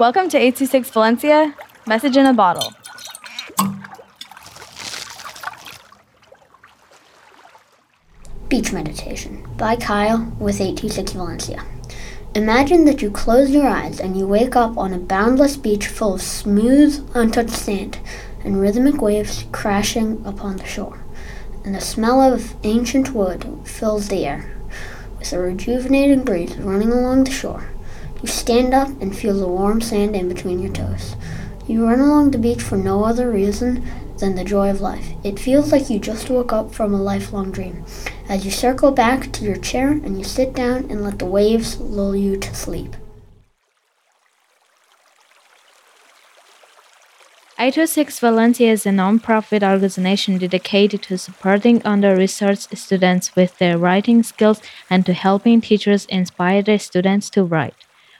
Welcome to 826 Valencia, message in a bottle. Beach Meditation by Kyle with 826 Valencia. Imagine that you close your eyes and you wake up on a boundless beach full of smooth, untouched sand and rhythmic waves crashing upon the shore. And the smell of ancient wood fills the air. With a rejuvenating breeze running along the shore, you stand up and feel the warm sand in between your toes. You run along the beach for no other reason than the joy of life. It feels like you just woke up from a lifelong dream. As you circle back to your chair and you sit down and let the waves lull you to sleep. 826 Valencia is a non-profit organization dedicated to supporting under-researched students with their writing skills and to helping teachers inspire their students to write.